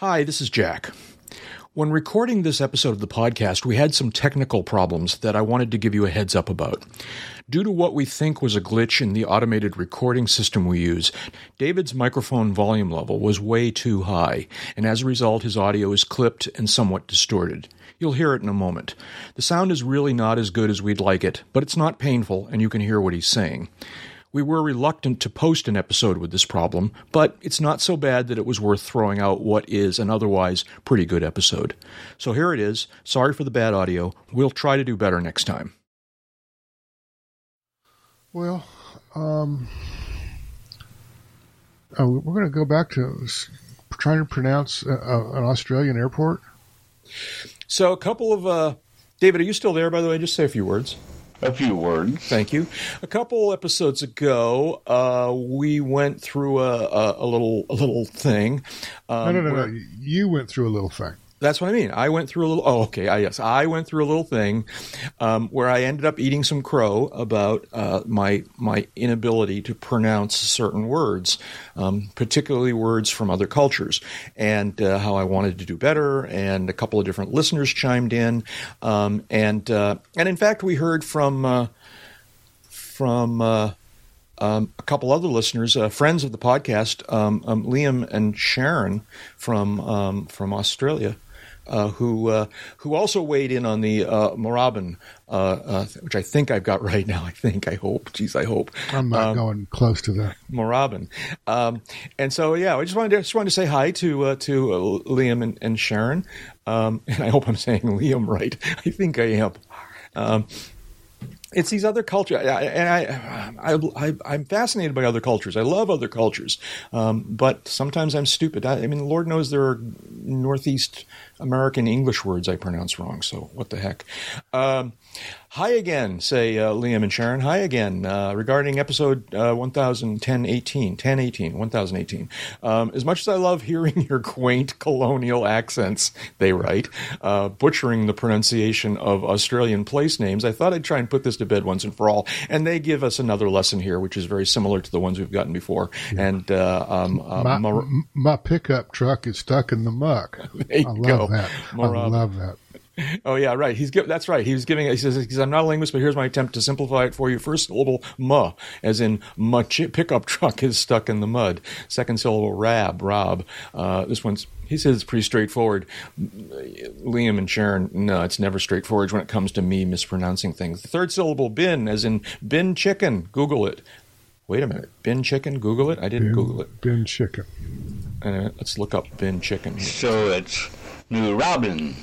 Hi, this is Jack. When recording this episode of the podcast, we had some technical problems that I wanted to give you a heads up about. Due to what we think was a glitch in the automated recording system we use, David's microphone volume level was way too high, and as a result, his audio is clipped and somewhat distorted. You'll hear it in a moment. The sound is really not as good as we'd like it, but it's not painful, and you can hear what he's saying. We were reluctant to post an episode with this problem, but it's not so bad that it was worth throwing out what is an otherwise pretty good episode. So here it is. Sorry for the bad audio. We'll try to do better next time. Well, um, uh, we're going to go back to trying to pronounce uh, uh, an Australian airport. So, a couple of. Uh, David, are you still there, by the way? Just say a few words. A few words. Thank you. A couple episodes ago, uh, we went through a, a, a little a little thing. Um, no, no, no, where- no. You went through a little thing. That's what I mean. I went through a little. Oh, okay. I, yes, I went through a little thing um, where I ended up eating some crow about uh, my my inability to pronounce certain words, um, particularly words from other cultures, and uh, how I wanted to do better. And a couple of different listeners chimed in, um, and uh, and in fact, we heard from uh, from. Uh, um, a couple other listeners, uh, friends of the podcast, um, um, Liam and Sharon from um, from Australia, uh, who uh, who also weighed in on the uh, Moorabbin, uh, uh, which I think I've got right now. I think, I hope. Geez, I hope. I'm not going close to that. Moorabbin. Um, and so, yeah, I just wanted to, just wanted to say hi to uh, to uh, Liam and, and Sharon, um, and I hope I'm saying Liam right. I think I am. Um, it's these other cultures, and I, I, I, I'm fascinated by other cultures. I love other cultures, um, but sometimes I'm stupid. I, I mean, Lord knows there are Northeast American English words I pronounce wrong. So what the heck? Um, hi again, say uh, Liam and Sharon. Hi again uh, regarding episode uh, 1010 18, 1018, 1018. Um, as much as I love hearing your quaint colonial accents, they write, uh, butchering the pronunciation of Australian place names, I thought I'd try and put this to bed once and for all. And they give us another lesson here, which is very similar to the ones we've gotten before. And uh, um, uh, My, Mar- m- my pickup truck is stuck in the muck. There you I love go. that. I Moorabbin. love that. Oh yeah, right. He's gi- that's right. He was giving. He says, he says, "I'm not a linguist, but here's my attempt to simplify it for you. First syllable ma, as in my chi- pickup truck is stuck in the mud. Second syllable rab, rob. Uh, this one's." He says it's pretty straightforward. Liam and Sharon, no, it's never straightforward when it comes to me mispronouncing things. The third syllable bin, as in bin chicken. Google it. Wait a minute, bin chicken. Google it. I didn't Google it. Bin chicken. Uh, let's look up bin chicken. Here. So it's New Robin.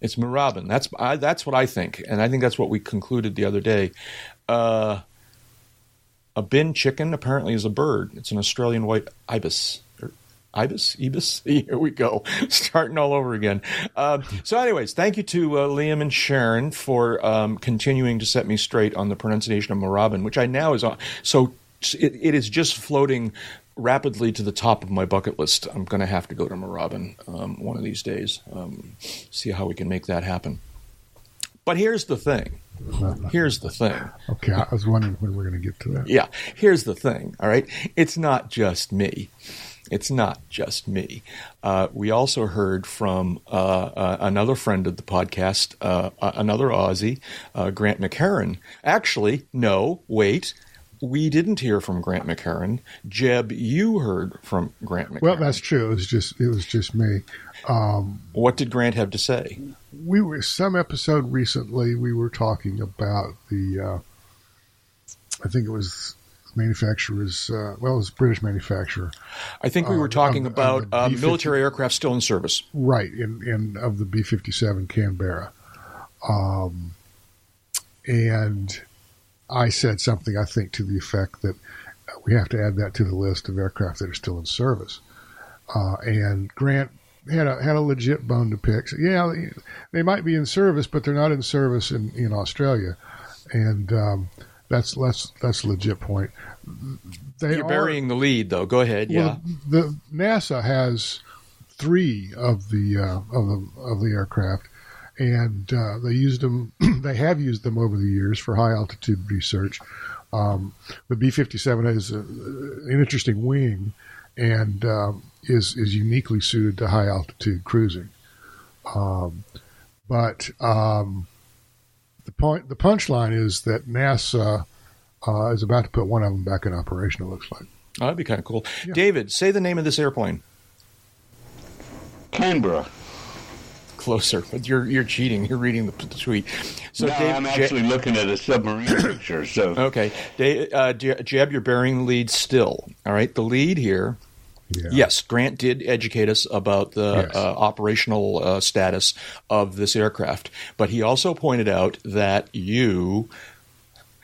It's Moorabbin. That's I, that's what I think, and I think that's what we concluded the other day. Uh, a bin chicken apparently is a bird. It's an Australian white ibis. Or Ibis, ibis. Here we go, starting all over again. Uh, so, anyways, thank you to uh, Liam and Sharon for um, continuing to set me straight on the pronunciation of Moorabbin, which I now is on. So it, it is just floating rapidly to the top of my bucket list. I'm going to have to go to Moorabbin um, one of these days. Um, see how we can make that happen. But here's the thing. Here's the thing. Okay, I was wondering when we're going to get to that. Yeah, here's the thing. All right, it's not just me. It's not just me. Uh, we also heard from uh, uh, another friend of the podcast, uh, another Aussie, uh, Grant McHerron. Actually, no, wait. We didn't hear from Grant McHerron. Jeb, you heard from Grant McHerron. Well, that's true. It was just it was just me. Um, what did Grant have to say? we were some episode recently. We were talking about the. Uh, I think it was manufacturers. Uh, well, it was a British manufacturer, I think we were talking of the- about uh, military aircraft still in service. right? In in of the B fifty seven Canberra, um, and I said something I think to the effect that we have to add that to the list of aircraft that are still in service. Uh, and Grant had a had a legit bone to pick. So, yeah, they, might be in service, but they're not in service in, in Australia, and um, that's that's that's a legit point. They You're are- burying the lead, though. Go ahead. Yeah. well, the NASA has three of the uh, of the of the aircraft, and uh, they used them. they have used them over the years for high altitude research. Um, the B fifty seven is a, an interesting wing, and um, is is uniquely suited to high altitude cruising. Um, but um, the point, the punchline is that NASA uh, is about to put one of them back in operation. It looks like. Oh, that'd be kind of cool. Yeah. David, say the name of this airplane. Canberra. Closer, but you're you're cheating. You're reading the, the tweet. So, no, Dave, I'm Ja- actually looking at a submarine picture. So okay, Dave, uh, Jeb, you're bearing the lead still. All right, the lead here. Yeah. Yes, Grant did educate us about the Yes. uh, operational uh, status of this aircraft, but he also pointed out that you.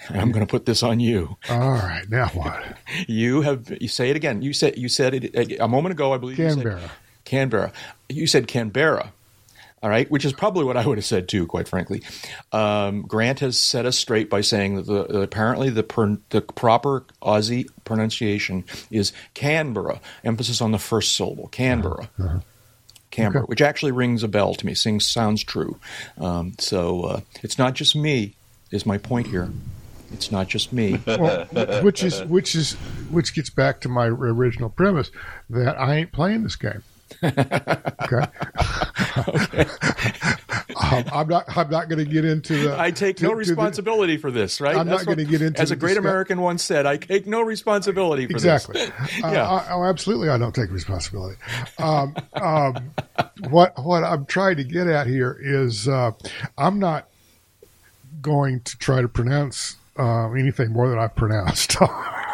I'm going to put this on you. All right. Now what? You have you say it again. You said you said it a moment ago. I believe you said Canberra. Canberra. You said Canberra. All right, which is probably what I would have said too, quite frankly. Um, Grant has set us straight by saying that the, apparently the per, the proper Aussie pronunciation is Canberra, emphasis on the first syllable, Canberra. Canberra, Okay. which actually rings a bell to me. Sings sounds true. Um, so uh, it's not just me. Is my point here? It's not just me. Well, which is which is which gets back to my original premise that I ain't playing this game. Okay. um, I'm not. I'm not going to get into the. I take to- no to the- responsibility for this, right? I'm not That's what- gonna get into As a great discuss- American once said, I take no responsibility for Exactly. this. Uh, yeah. I, oh, absolutely. I don't take responsibility. Um, um, what what I'm trying to get at here is uh, I'm not going to try to pronounce um, anything more than I've pronounced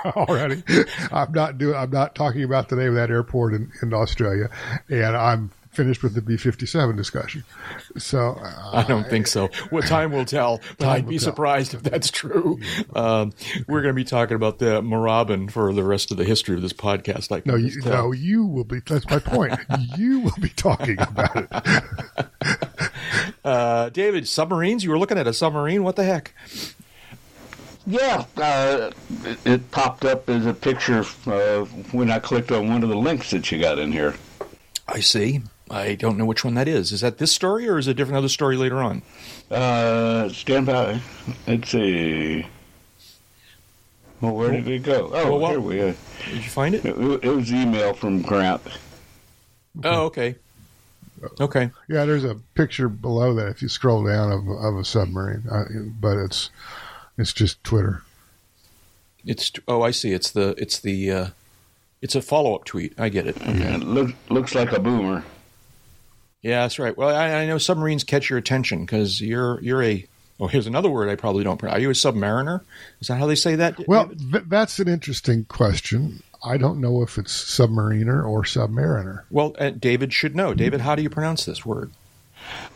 already. I'm not doing. I'm not talking about the name of that airport in, in Australia, and I'm finished with the B57 discussion. So uh, I don't think so. Well, time will tell, but I'd be tell. surprised if that's true. Um, we're going to be talking about the Moorabbin for the rest of the history of this podcast. I can no, you, no, you will be. That's my point. you will be talking about it. Uh, David, submarines? You were looking at a submarine? What the heck? Yeah, uh, it, it popped up as a picture uh, when I clicked on one of the links that you got in here. I see. I don't know which one that is. Is that this story or is it a different other story later on? Uh, stand by. Let's see. Well, where did it go? Oh, Well, what- here we are. Did you find it? It, it was email from Grant. Oh, okay. Okay. Yeah, there's a picture below that if you scroll down of, of a submarine, uh, but it's it's just Twitter. It's oh, I see. It's the it's the uh, it's a follow up tweet. I get it. Okay. It look, looks like a boomer. Yeah, that's right. Well, I, I know submarines catch your attention because you're you're a. Oh, here's another word I probably don't. pronounce. Are you a submariner? Is that how they say that? Well, th- that's an interesting question. I don't know if it's submariner or submariner. well, uh, David should know. David, how do you pronounce this word?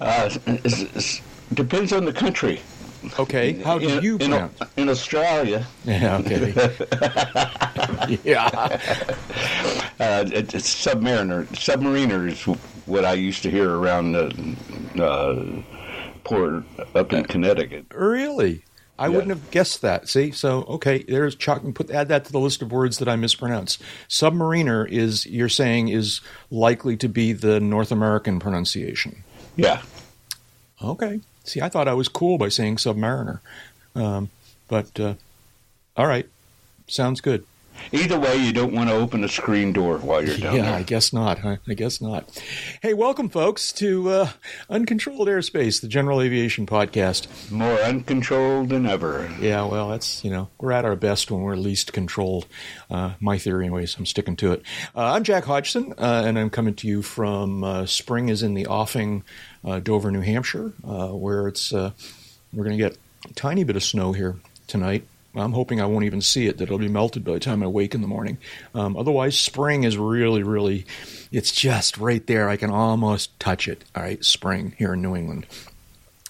Uh, it's, it's, depends on the country. Okay, how do in, you in, pronounce? in Australia, Yeah, okay. yeah, uh, it, it's submariner. Submariner is what I used to hear around the uh, port up in Connecticut. really. I Yeah. wouldn't have guessed that. See, so okay, there's Chuck. And put add that to the list of words that I mispronounce. Submariner is you're saying is likely to be the North American pronunciation. Yeah. Okay. See, I thought I was cool by saying submariner, um, but uh, all right, sounds good. Either way, you don't want to open a screen door while you're down yeah, I guess not. Huh? I guess not. Hey, welcome, folks, to uh, Uncontrolled Airspace, the General Aviation Podcast. More uncontrolled than ever. Yeah, well, that's you know we're at our best when we're least controlled. Uh, my theory, anyways. I'm sticking to it. Uh, I'm Jack Hodgson, uh, and I'm coming to you from uh, Spring is in the offing, uh, Dover, New Hampshire, uh, where it's uh, we're going to get a tiny bit of snow here tonight. I'm hoping I won't even see it; that it'll be melted by the time I wake in the morning. Um, otherwise, spring is really, really, it's just right there. I can almost touch it. All right, spring here in New England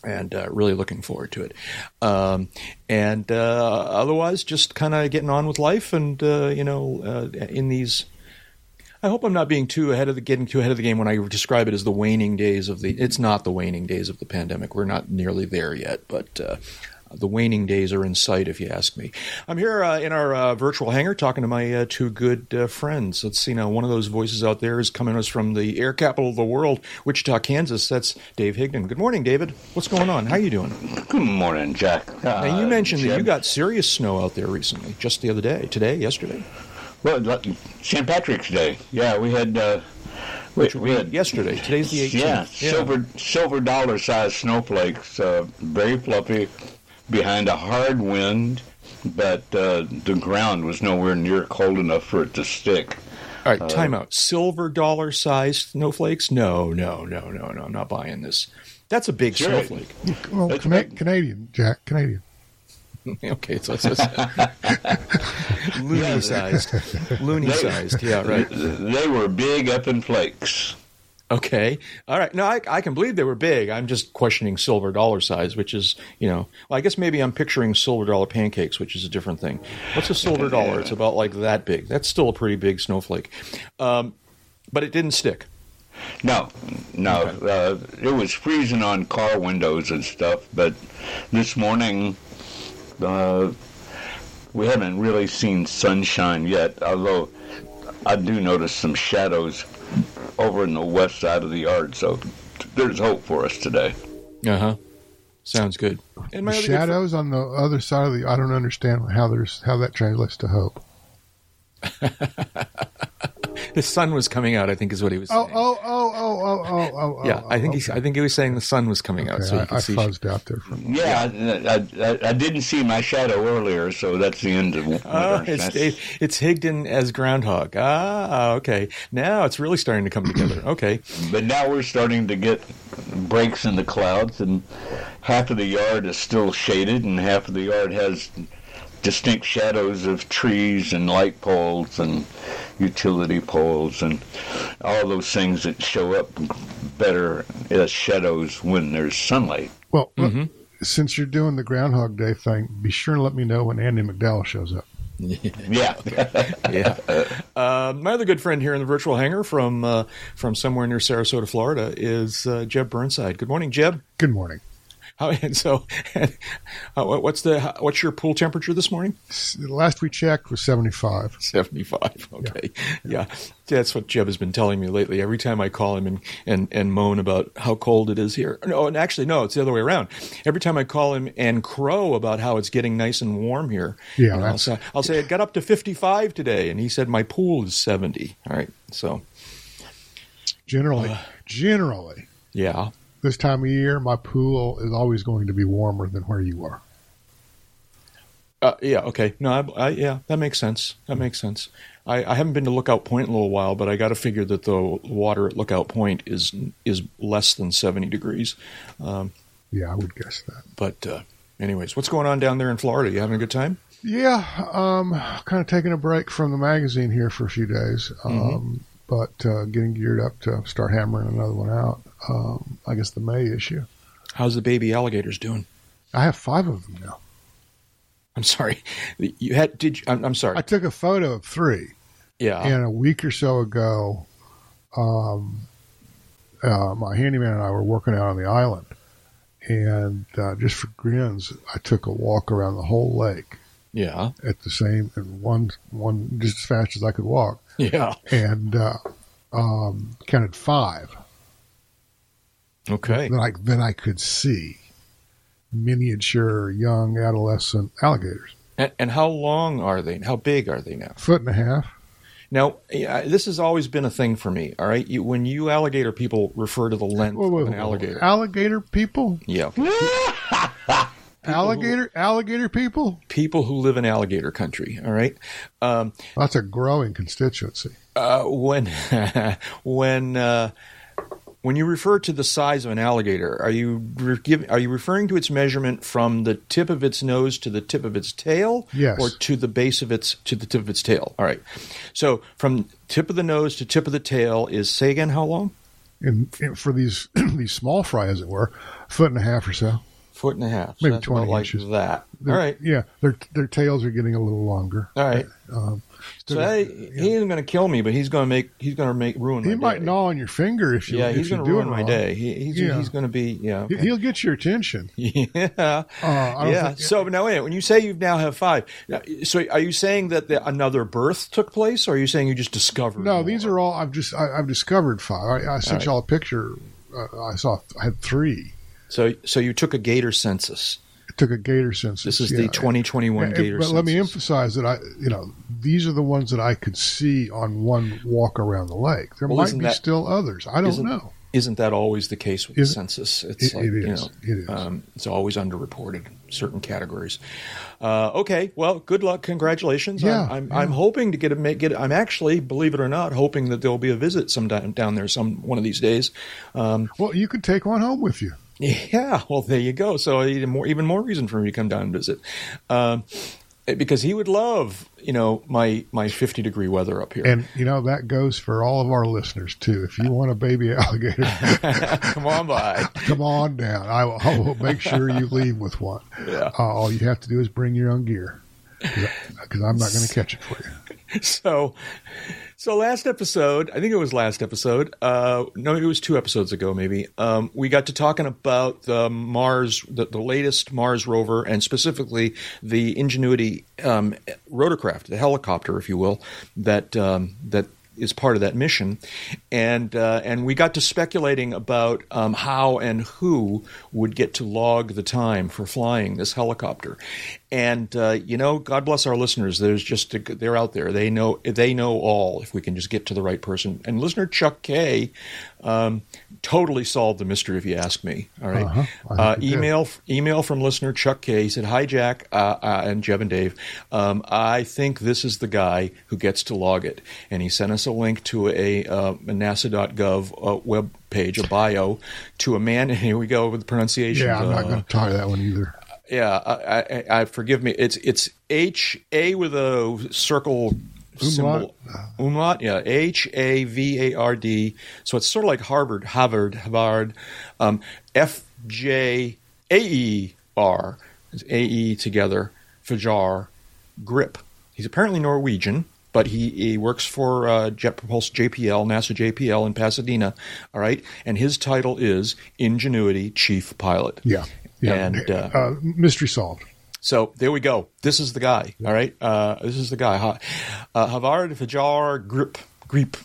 and uh, really looking forward to it. Um, and uh, otherwise, just kind of getting on with life, and uh, you know, uh, in these. I hope I'm not being too ahead of the getting too ahead of the game when I describe it as the waning days of the. It's not the waning days of the pandemic. We're not nearly there yet, but. Uh, the waning days are in sight, if you ask me. I'm here uh, in our uh, virtual hangar talking to my uh, two good uh, friends. Let's see now. One of those voices out there is coming to us from the air capital of the world, Wichita, Kansas. That's Dave Higdon. Good morning, David. What's going on? How you doing? Good morning, Jack. Uh, Now, you mentioned that you got serious snow out there recently, just the other day, today, yesterday. Well, St. Patrick's Day. Yeah, we had. Uh, Which we we had yesterday. Today's the 18th. yeah, silver silver dollar sized snowflakes, uh, very fluffy, behind a hard wind, but uh, the ground was nowhere near cold enough for it to stick. All right, time out. Silver dollar sized snowflakes? No, no, no, no, no. I'm not buying this. That's a big Sure. snowflake. Well, That's Cana- right. Canadian, Jack, Canadian. okay, so it's just loonie sized. Loonie sized. Yeah, right. They were big up in flakes. Okay. All right. No, I, I can believe they were big. I'm just questioning silver dollar size, which is, you know, well, I guess maybe I'm picturing silver dollar pancakes, which is a different thing. What's a silver dollar? It's about like that big. That's still a pretty big snowflake. Um, but it didn't stick. No, no, uh, it was freezing on car windows and stuff. But this morning, uh, we haven't really seen sunshine yet. Although I do notice some shadows over in the west side of the yard. So there's hope for us today. Uh huh. Sounds good. And The other good fr- shadows on the other side of the. I don't understand how there's how that translates to hope. the sun was coming out. I think is what he was saying. Oh, oh, oh, oh, oh, oh, oh. yeah, oh, I think okay. he's. I think he was saying the sun was coming out, so you I, could I see. fuzzed out there for. Yeah, I, I, I didn't see my shadow earlier, so that's the end of it. Oh, it's sense- it's Higdon as groundhog. Ah, okay. Now it's really starting to come together. Okay. But now we're starting to get breaks in the clouds, and half of the yard is still shaded, and half of the yard has distinct shadows of trees and light poles and utility poles and all those things that show up better as shadows when there's sunlight. Well, Mm-hmm. since you're doing the Groundhog Day thing, be sure and let me know when Andie MacDowell shows up. Yeah. yeah. Uh, my other good friend here in the virtual hangar from uh, from somewhere near Sarasota, Florida, is uh, Jeb Burnside. Good morning, Jeb. Good morning. How, and so, uh, what's the what's your pool temperature this morning? The last we checked was 75. Seventy five. Okay, yeah. that's what Jeb has been telling me lately. Every time I call him and, and and moan about how cold it is here. No, and actually, no, it's the other way around. Every time I call him and crow about how it's getting nice and warm here. Yeah, I'll, say, I'll say it got up to fifty five today, and he said my pool is seventy. All right, so Generally, Uh. generally, yeah. This time of year, my pool is always going to be warmer than where you are. Uh, yeah. Okay. No. I, I, yeah. That makes sense. That makes sense. I, I haven't been to Lookout Point in a little while, but I got to figure that the water at Lookout Point is is less than seventy degrees. Um, Yeah, I would guess that. but uh, anyways, what's going on down there in Florida? You having a good time? Yeah, um, kind of taking a break from the magazine here for a few days, um, Mm-hmm. But uh, getting geared up to start hammering another one out. Um, I guess the May issue. How's the baby alligators doing? I have five of them now. I'm sorry. You had did you, I'm, I'm sorry. I took a photo of three, yeah. and a week or so ago, um, uh, my handyman and I were working out on the island, and uh, just for grins, I took a walk around the whole lake Yeah. at the same and one one just as fast as I could walk, Yeah. and uh, um, counted five. Okay. that I that I could see miniature young adolescent alligators, And, and how long are they? How big are they now? foot and a half. Now, yeah, this has always been a thing for me. All right, you, when you alligator people refer to the length Whoa, whoa, of an whoa. alligator, Alligator people, yeah, alligator, alligator people. people who live in alligator country. All right, um, That's a growing constituency. uh, when when uh, when you refer to the size of an alligator, are you re- give, are you referring to its measurement from the tip of its nose to the tip of its tail, Yes. or to the base of its to the tip of its tail? All right, so from tip of the nose to tip of the tail is say again how long? And, and for these these small fry, as it were, foot and a half or so. Foot and a half. So Maybe about 20 like inches. that. They're- All right. Yeah, their their tails are getting a little longer. All right. Um, So he isn't going to kill me, but he's going to make he's going to make ruin. he might day. gnaw on your finger if you. Yeah, if he's going to do ruin my day. He, he's Yeah. he's going to be yeah. He- okay. He'll get your attention. Yeah. Uh, I don't yeah. think- so now wait, when you say you now have five, now, so are you saying that the, another birth took place, or are you saying you just discovered? No, more? these are all I've just I, I've discovered five. I, I sent right. y'all a picture. Uh, I saw I had three. So so you took a gator census. took a gator census. This is yeah. the 2021 And- Gator But let me emphasize that I, you know, these are the ones that I could see on one walk around the lake. There Well, might be that- still others. I don't know. Isn't that always the case with Is- the census? It's It- like, it you is. know, It is. Um, it's always underreported certain categories. Uh, okay, well, good luck, congratulations. Yeah, I'm, I'm, yeah. I'm hoping to get a make get. I'm actually, believe it or not, hoping that there will be a visit sometime down there some one of these days. Um, Well, you could take one home with you. yeah, well, there you go. So even more, even more reason for me to come down and visit, um, because he would love, you know, my my 50 degree weather up here. And, you know, that goes for all of our listeners, too. If you want a baby alligator, come on by. come on down. I will, I will make sure you leave with one. Yeah. Uh, all you have to do is bring your own gear because I'm not going to catch it for you. so so last episode i think it was last episode uh no it was two episodes ago maybe um we got to talking about the mars the, the latest mars rover and specifically the ingenuity um rotorcraft the helicopter if you will that um that is part of that mission, and uh, and we got to speculating about um, how and who would get to log the time for flying this helicopter, and uh, you know, God bless our listeners. There's just a, they're out there. They know they know all. If we can just get to the right person, and listener Chuck K. Um, totally solved the mystery, if you ask me. All right. Uh-huh. Uh, it did. email email from listener Chuck K. He said, "Hi Jack uh, uh, and Jeb and Dave. Um, I think this is the guy who gets to log it." And he sent us a link to a, uh, a NASA.gov uh, web page, a bio, to a man. And here we go with the pronunciation. Yeah, I'm not Uh, going to try that one either. yeah, I, I, I forgive me. It's it's H A with a circle symbol. Umlaut, yeah, H A V A R D. So it's sort of like Harvard, Harvard, Harvard. Um, F J A E R, A E together. Fajar, Grip. He's apparently Norwegian, but he, he works for uh, Jet Propulse JPL, NASA JPL in Pasadena. All right, and his title is Ingenuity Chief Pilot. Yeah. Yeah. And, uh, uh, mystery solved. So there we go. This is the guy. All right. Uh, this is the guy. Ha- Uh, Havard Fajar Grip Grip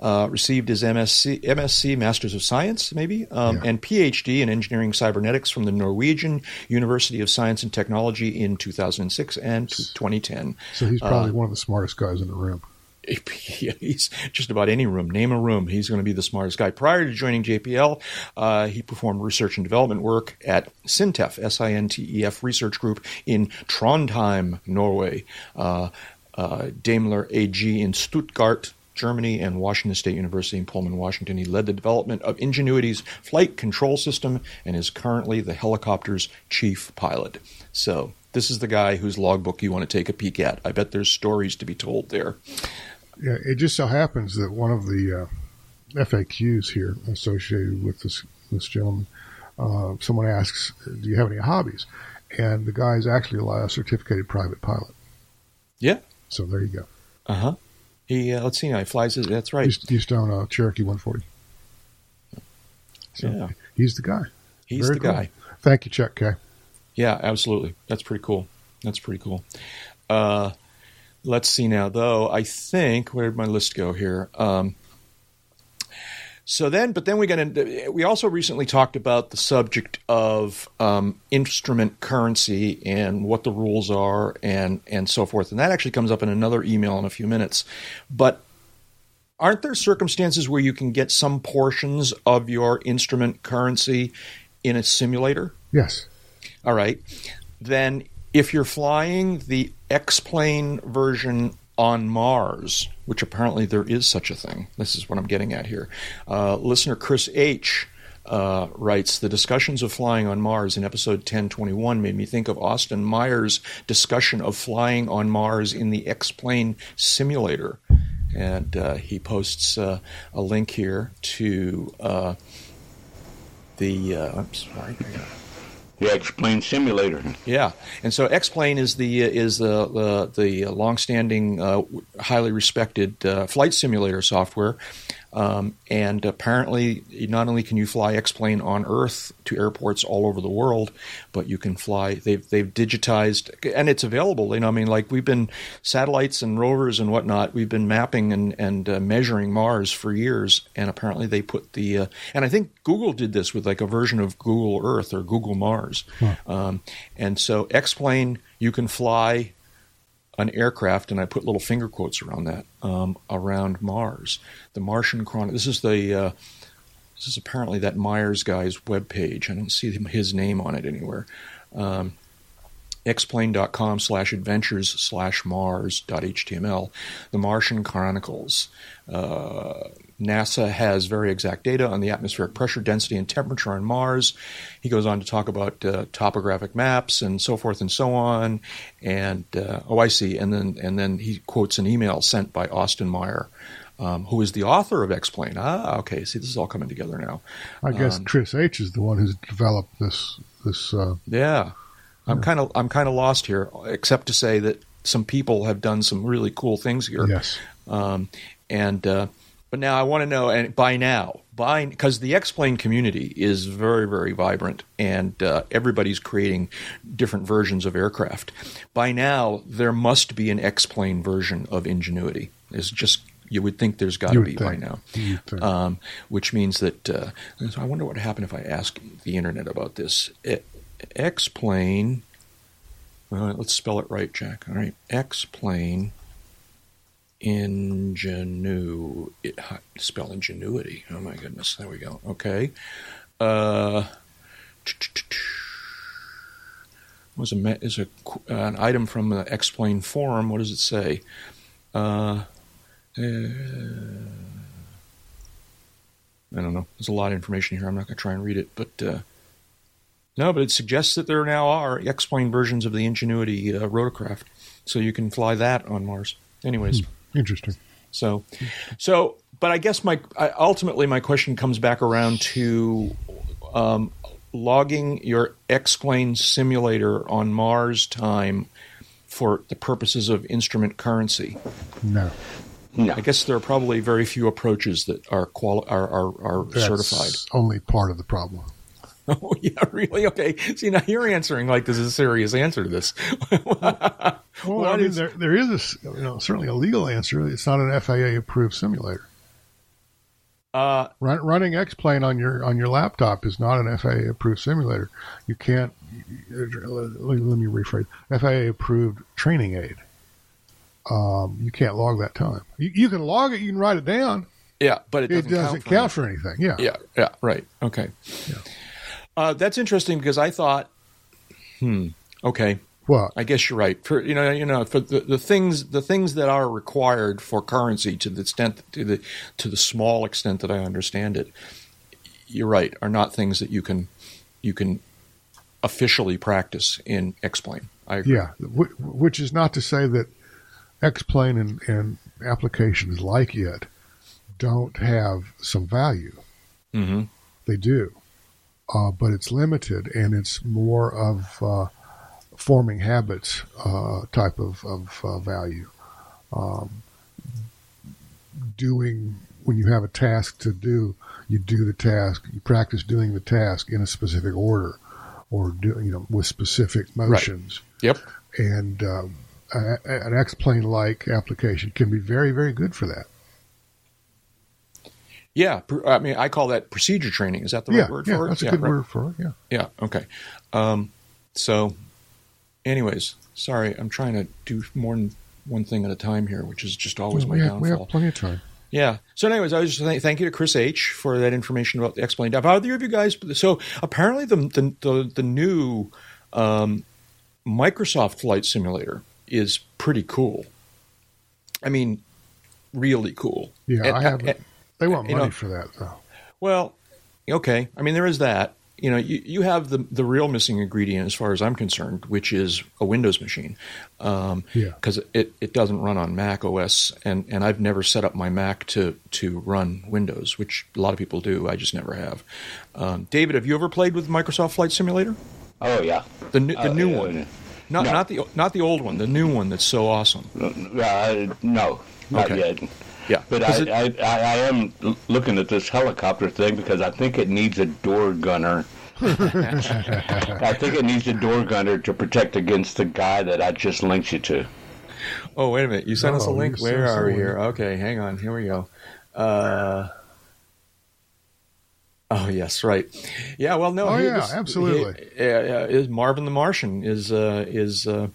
uh, received his MSc MSc Masters of Science maybe um, Yeah. and PhD in Engineering Cybernetics from the Norwegian University of Science and Technology in 2006 and 2010. So he's probably one of the smartest guys in the room. he's just about any room. Name a room, he's going to be the smartest guy. Prior to joining JPL, uh, he performed research and development work at Sintef, S-I-N-T-E-F Research Group in Trondheim, Norway, uh, uh, Daimler AG in Stuttgart. Germany and Washington State University in Pullman, Washington. He led the development of Ingenuity's flight control system and is currently the helicopter's chief pilot. So, this is the guy whose logbook you want to take a peek at. I bet there's stories to be told there. Yeah, it just so happens that one of the uh, FAQs here associated with this this gentleman, uh, someone asks, "Do you have any hobbies?" And the guy is actually a certificated private pilot. Yeah. So there you go. Uh huh. He uh, let's see now. He flies. His, that's right. He's, he's down a Cherokee 140. So Yeah. he's the guy. He's Very the cool. guy. Thank you, Chuck K. Yeah, absolutely. That's pretty cool. That's pretty cool. Uh, let's see now, though. I think where did my list go here? Um, so then, but then we got into. We also recently talked about the subject of um, instrument currency and what the rules are, and and so forth. And that actually comes up in another email in a few minutes. But aren't there circumstances where you can get some portions of your instrument currency in a simulator? Yes. All right. Then, if you're flying the X plane version on Mars, which apparently there is such a thing, this is what I'm getting at here. Uh, listener Chris H. Uh, writes the discussions of flying on Mars in episode 1021 made me think of Austin Myers' discussion of flying on Mars in the X plane simulator. And uh, he posts uh, a link here to uh, the. Uh, I'm sorry. Yeah, X-Plane simulator. Yeah, and so X-Plane is the is the the, the longstanding, uh, highly respected uh, flight simulator software. Um, and apparently, not only can you fly X-plane on Earth to airports all over the world, but you can fly. They've they've digitized, and it's available. You know, I mean, like we've been satellites and rovers and whatnot. We've been mapping and and uh, measuring Mars for years, and apparently they put the. Uh, and I think Google did this with like a version of Google Earth or Google Mars, um, and so X-plane you can fly an aircraft, and I put little finger quotes around that um, around Mars. The Martian Chronicle. This is the uh, this is apparently that Myers guy's webpage. I don't see his name on it anywhere. Um, xplane.com slash adventures slash mars dot html the martian chronicles uh, nasa has very exact data on the atmospheric pressure density and temperature on mars he goes on to talk about uh, topographic maps and so forth and so on and uh, oh i see and then and then he quotes an email sent by austin meyer um, who is the author of X-Plane? Ah, okay. See, this is all coming together now. I guess Um, Chris H is the one who's developed this this. Uh, Yeah, I'm kind of I'm kind of lost here, except to say that some people have done some really cool things here. yes, Um, and uh, but now I want to know, and by now, by because the X-plane community is very very vibrant, and uh, everybody's creating different versions of aircraft. By now, there must be an X-plane version of Ingenuity. It's just you would think there's got to would be by think. now um, which means that uh, so I wonder what happened if I ask the internet about this. X Plane. Uh, let's spell it right, Jack. All right, X-plane. Ingenu. It, how- spell ingenuity. Oh my goodness. There we go. Okay. Uh, was a is a an item from the X-plane forum. What does it say? Uh, uh, I don't know. There's a lot of information here. I'm not going to try and read it, but uh, no, but it suggests that there now are X-plane versions of the Ingenuity uh, rotorcraft, so you can fly that on Mars. Anyways, interesting. so, so, but I guess my I, ultimately my question comes back around to um, logging your X-plane simulator on Mars time for the purposes of instrument currency. No, No. I guess there are probably very few approaches that are quali- are are, are that's certified. only part of the problem. Oh yeah, really? Okay. See now you're answering like this is a serious answer to this. Well, What I mean, is- there there is a you know certainly a legal answer. It's not an FAA approved simulator. uh, Run, running X plane on your on your laptop is not an FAA approved simulator. You can't. Let, let me rephrase. FAA approved training aid. Um, you can't log that time. You, you can log it. You can write it down. yeah, but it It doesn't, doesn't count, count, for for anything. Yeah. Yeah, yeah, right. Okay. Uh, that's interesting because I thought, hmm, okay, What? I guess you're right. For you know, you know, for the, the things the things that are required for currency to the extent to the to the small extent that I understand it, you're right, are not things that you can you can officially practice in X-plane. I agree. Yeah. Which is not to say that X plane and, and applications like it don't have some value. hmm They do, uh, but it's limited, and it's more of uh, forming habits uh, type of, of uh, value. Um, doing when you have a task to do, you do the task. You practice doing the task in a specific order, or do you know with specific motions. Yep. And um, an X plane like application can be very very good for that. Yeah. I mean, I call that procedure training. Is that the yeah, right word yeah, for it? that's a yeah, good right. word for it. Yeah. Yeah. Okay. Um, so, anyways, sorry, I'm trying to do more than one thing at a time here, which is just always my we, have, downfall. we have plenty of time. Yeah. So, anyways, I was just saying thank you to Chris H for that information about the explained. Have either of you guys? So, apparently, the the the, the new um, Microsoft Flight Simulator is pretty cool. I mean, really cool. Yeah, And- I haven't. and- They want you money know- for that, though. well, okay. I mean, there is that. You know, you, you have the the real missing ingredient, as far as I'm concerned, which is a Windows machine. Um, Yeah. Because it, it doesn't run on Mac OS, and, and I've never set up my Mac to to run Windows, which a lot of people do. I just never have. Um, David, have you ever played with Microsoft Flight Simulator? Oh yeah. The new, the Uh, new uh, one, not no. not the not the old one, the new one that's so awesome. Uh, no, not Okay. yet. Yeah, But I, I, I, I am looking at this helicopter thing because I think it needs a door gunner. I think it needs a door gunner to protect against the guy that I just linked you to. Oh, wait a minute. You sent us a link. Where sent us a are we link. here? Okay, hang on. Here we go. Uh, oh, yes, right. Yeah, well, no. Oh, he- yeah, this- absolutely. he- uh, uh, is Marvin the Martian is uh, is uh,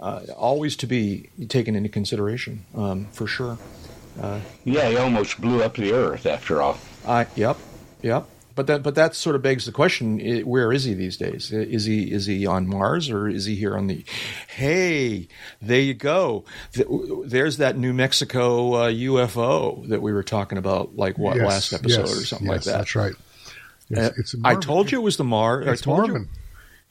uh, always to be taken into consideration um, for sure. Yeah, he almost blew up the earth after all. I yep, yep. But that but that sort of begs the question: Where is he these days? Is he is he on Mars or is he here on the? Hey, there you go. There's that New Mexico uh, UFO that we were talking about, like what Yes, last episode yes, or something yes, like that. That's right. Uh, It's, it's I told you it was the Mar. I told Marvin. you.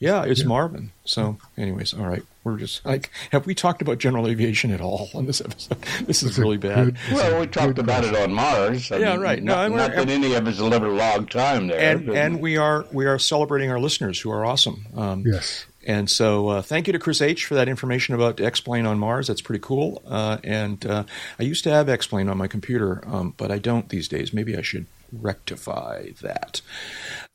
Yeah, it's Yeah. Marvin. So, anyways, all right. We're just like, have we talked about general aviation at all on this episode? This is really bad. Well, we talked about it on Mars. I Yeah, mean, right. No, Not, and not we're- that any of us will live a long time there. and and we are we are celebrating our listeners who are awesome. Um, Yes. And so, uh, thank you to Chris H for that information about X-Plane on Mars. That's pretty cool. Uh, and uh, I used to have X-Plane on my computer, um, but I don't these days. Maybe I should rectify that.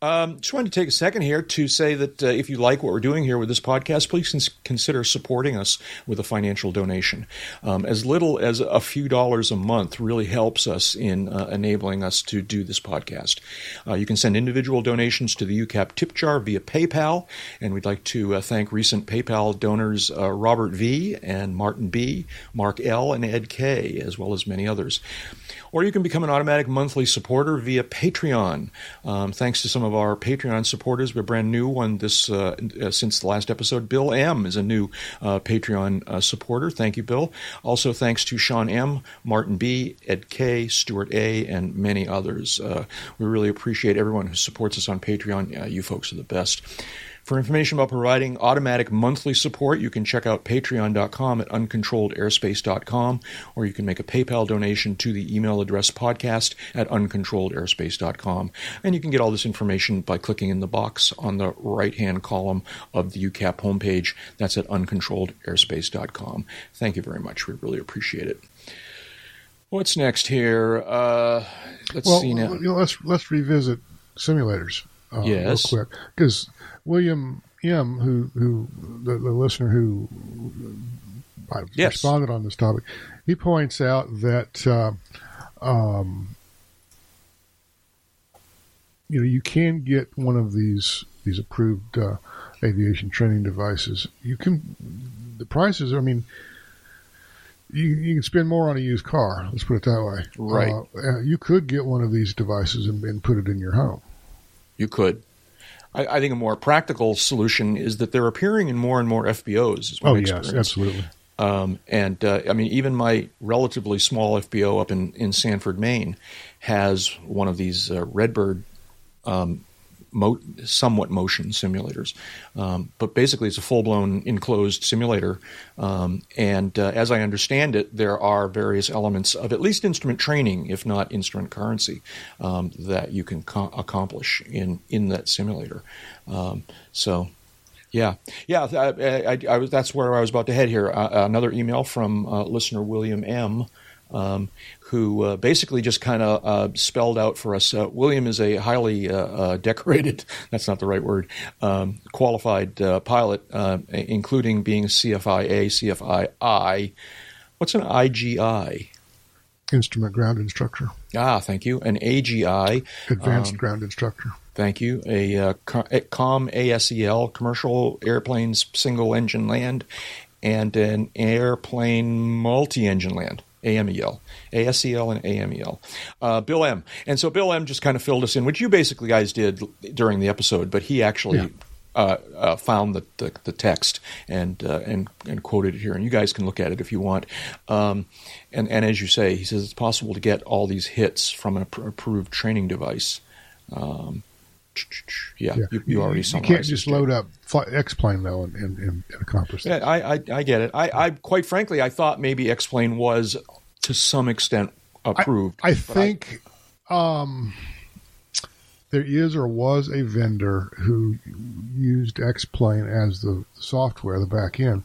Um, just wanted to take a second here to say that uh, if you like what we're doing here with this podcast, please cons- consider supporting us with a financial donation. Um, as little as a few dollars a month really helps us in uh, enabling us to do this podcast. Uh, you can send individual donations to the UCAP tip jar via PayPal, and we'd like to uh, thank recent PayPal donors uh, Robert V. and Martin B., Mark L., and Ed K., as well as many others. Or you can become an automatic monthly supporter via Patreon. Um, thanks to some of our Patreon supporters, we're brand new one this uh, uh, since the last episode. Bill M is a new uh, Patreon uh, supporter. Thank you, Bill. Also, thanks to Sean M, Martin B, Ed K, Stuart A, and many others. Uh, we really appreciate everyone who supports us on Patreon. Uh, you folks are the best. For information about providing automatic monthly support, you can check out patreon.com at uncontrolledairspace.com, or you can make a PayPal donation to the email address podcast at uncontrolledairspace.com. And you can get all this information by clicking in the box on the right hand column of the UCAP homepage. That's at uncontrolledairspace.com. Thank you very much. We really appreciate it. What's next here? Uh, let's Well, see now. let's let's revisit simulators. Uh, Yes. real quick because William M, who who the, the listener who uh, Yes. responded on this topic, he points out that uh, um, you know you can get one of these these approved uh, aviation training devices. You can the prices. I mean. You, you can spend more on a used car. Let's put it that way. Right. Uh, uh, you could get one of these devices and, and put it in your home. You could. I, I think a more practical solution is that they're appearing in more and more FBOs. Oh yes, experience. absolutely. Um, and uh, I mean, even my relatively small FBO up in, in Sanford, Maine, has one of these uh, Redbird, um, mo- somewhat motion simulators. Um, but basically, it's a full blown enclosed simulator. Um, and uh, as I understand it, there are various elements of at least instrument training, if not instrument currency, um, that you can co- accomplish in, in that simulator. Um, so. Yeah, yeah. I, I, I was, that's where I was about to head here. Uh, another email from uh, listener William M, um, who uh, basically just kind of uh, spelled out for us. Uh, William is a highly uh, uh, decorated, that's not the right word, um, qualified uh, pilot, uh, including being a CFIA, CFII. What's an IGI? Instrument ground instructor, Ah, thank you. An AGI. advanced Um, ground instructor. Thank you. A uh, a COM ASEL, commercial airplanes single engine land, and an airplane multi engine land. AMEL, ASEL, and AMEL. Uh, Bill M. And so Bill M. just kind of filled us in, which you basically guys did during the episode, but he actually Yeah. uh, uh, found the, the, the text and, uh, and and quoted it here, and you guys can look at it if you want. Um, and and as you say, he says it's possible to get all these hits from an approved training device. Um, yeah, Yeah. you, you already You can't just load up fly, X-plane though and, and, and accomplish that. Yeah, I, I I get it. I, I quite frankly, I thought maybe X-Plane was to some extent approved. I but think um, there is or was a vendor who used X-Plane as the software, the back end,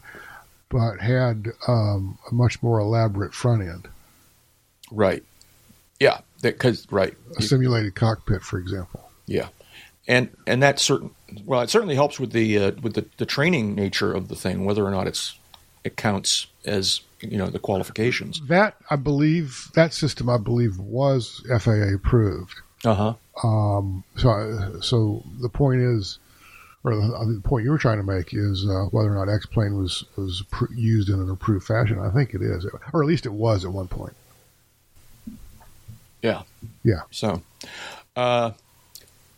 but had um, a much more elaborate front end. Right. Yeah. Because right. A simulated cockpit, for example. Yeah. And and that's certain. Well, it certainly helps with the uh, with the, the training nature of the thing, whether or not it's it counts as you know the qualifications. That I believe that system I believe was FAA approved. Uh huh. Um, so so the point is, or the, the point you were trying to make is uh, whether or not X plane was was pr- used in an approved fashion. I think it is, or at least it was at one point. Yeah. Yeah. So, uh,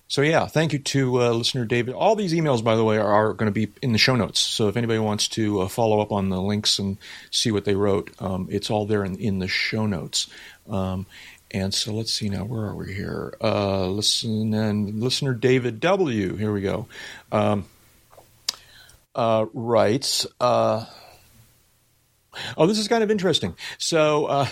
so yeah, thank you to uh, listener David. All these emails, by the way, are, are going to be in the show notes. So if anybody wants to uh, follow up on the links and see what they wrote, um, it's all there in, in the show notes. Um, and so let's see now, where are we here? Uh, listen and listener David W. Here we go. Um, uh, writes. Uh, oh, this is kind of interesting. So uh,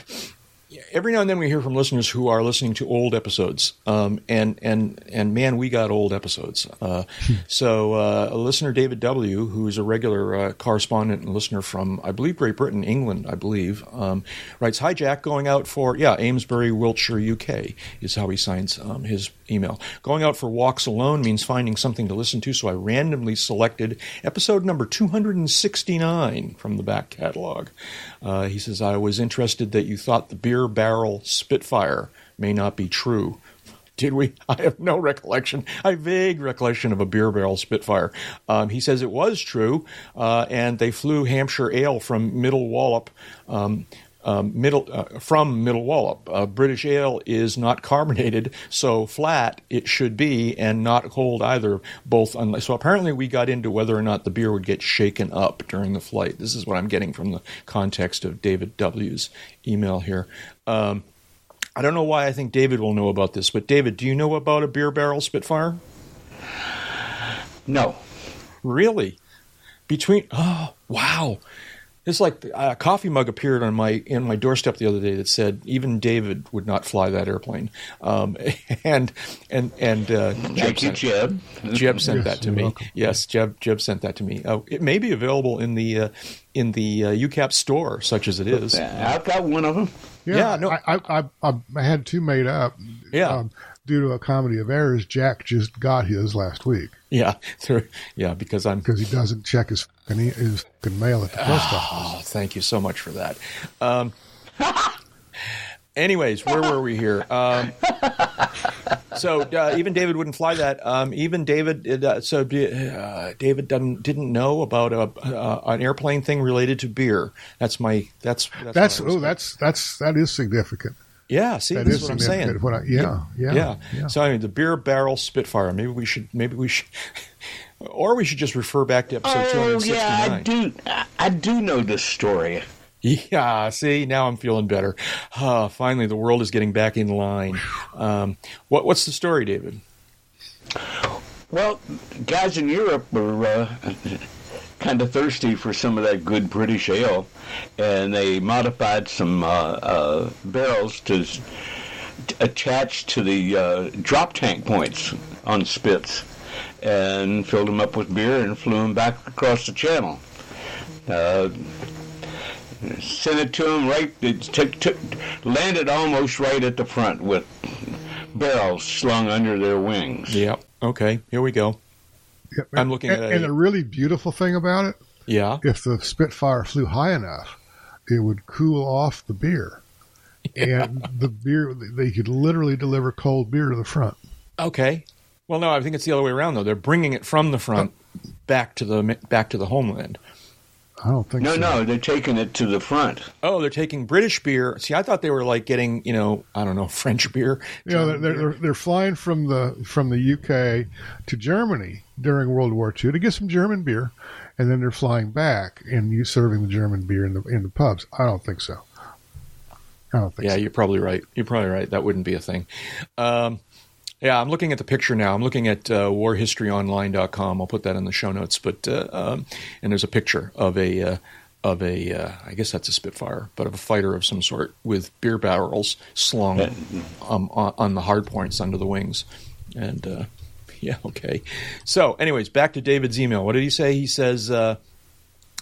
every now and then we hear from listeners who are listening to old episodes, um, and and and man, we got old episodes. Uh, so uh, a listener, David W., who is a regular uh, correspondent and listener from, I believe, Great Britain, England, I believe, um, writes, "Hi Jack, going out for yeah, Amesbury, Wiltshire, UK is how he signs um, his email. Going out for walks alone means finding something to listen to, so I randomly selected episode number 269 from the back catalog. Uh, he says, I was interested that you thought the beer barrel Spitfire may not be true. Did we? I have no recollection. I have vague recollection of a beer barrel Spitfire. Um, he says it was true, uh, and they flew Hampshire Ale from Middle Wallop. Um, um, middle uh, from Middle Wallop. Uh, British ale is not carbonated, so flat it should be, and not cold either. Both, unless, so apparently we got into whether or not the beer would get shaken up during the flight. This is what I'm getting from the context of David W.'s email here. Um, I don't know why I think David will know about this, but David, do you know about a beer barrel Spitfire? No. Really? Between oh wow, it's like a coffee mug appeared on my in my doorstep the other day that said even David would not fly that airplane, um, and and and uh, Thank you, sent, Jeb. Jeb sent Yes, that to me. welcome. Yes, Jeb Jeb sent that to me. Uh, it may be available in the uh, in the uh, UCAP store, such as it is. I've got one of them. Yeah, no- I, I, I, I, I had two made up. Yeah. Um, due to a comedy of errors, Jack just got his last week Yeah, yeah, because I'm because he doesn't check his fucking, e- his fucking mail at the post office. Oh, thank you so much for that. Um, anyways, where were we here? Um, so uh, even David wouldn't fly that. Um, even David, uh, so uh, David didn't didn't know about a, uh, an airplane thing related to beer. That's my that's that's, That's what oh, that's that's that is significant. yeah. See, That this is is what I'm saying. When I, yeah, yeah, yeah. yeah. So I mean, the beer barrel Spitfire. Maybe we should. Maybe we should. Or we should just refer back to episode Oh 269. yeah, I do. I, do know this story. Yeah, see, now I'm feeling better. Ah, finally, the world is getting back in line. Um, what, what's the story, David? Well, guys in Europe were uh, kind of thirsty for some of that good British ale, and they modified some uh, uh, barrels to t- attach to the uh, drop tank points on Spits, and filled them up with beer and flew them back across the channel. Uh, sent it to them right. It took, took, landed almost right at the front with barrels slung under their wings. Yep. Okay. Here we go. Yeah, I'm looking and, at a- and the really beautiful thing about it, Yeah. if the Spitfire flew high enough, it would cool off the beer, and the beer they could literally deliver cold beer to the front. Okay. Well, no, I think it's the other way around though. They're bringing it from the front back to the back to the homeland. I don't think No, so. no, they're taking it to the front. Oh, they're taking British beer. See, I thought they were like getting, you know, I don't know, French beer. You know, they're, beer. they're they're flying from the from the UK to Germany during World War II to get some German beer, and then they're flying back and you serving the German beer in the in the pubs. I don't think so. I don't think Yeah, so. you're probably right. You're probably right. That wouldn't be a thing. Um, yeah, I'm looking at the picture now. I'm looking at uh, warhistoryonline.com. I'll put that in the show notes. But uh, um, and there's a picture of a uh, of a uh, I guess that's a Spitfire, but of a fighter of some sort with beer barrels slung um, on, on the hard points under the wings. And uh, yeah, okay. So, anyways, back to David's email. What did he say? He says. Uh,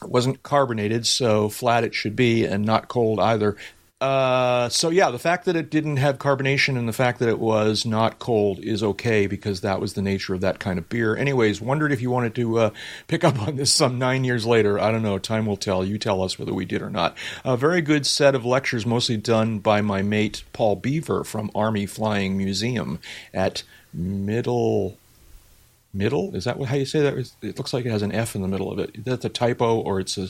it wasn't carbonated, so flat it should be, and not cold either. Uh, so yeah, the fact that it didn't have carbonation and the fact that it was not cold is okay because that was the nature of that kind of beer. Anyways, wondered if you wanted to uh, pick up on this some nine years later. I don't know. Time will tell. You tell us whether we did or not. A very good set of lectures, mostly done by my mate Paul Beaver from Army Flying Museum at Middle. Middle is that how you say that? It looks like it has an F in the middle of it. That's a typo, or it's a,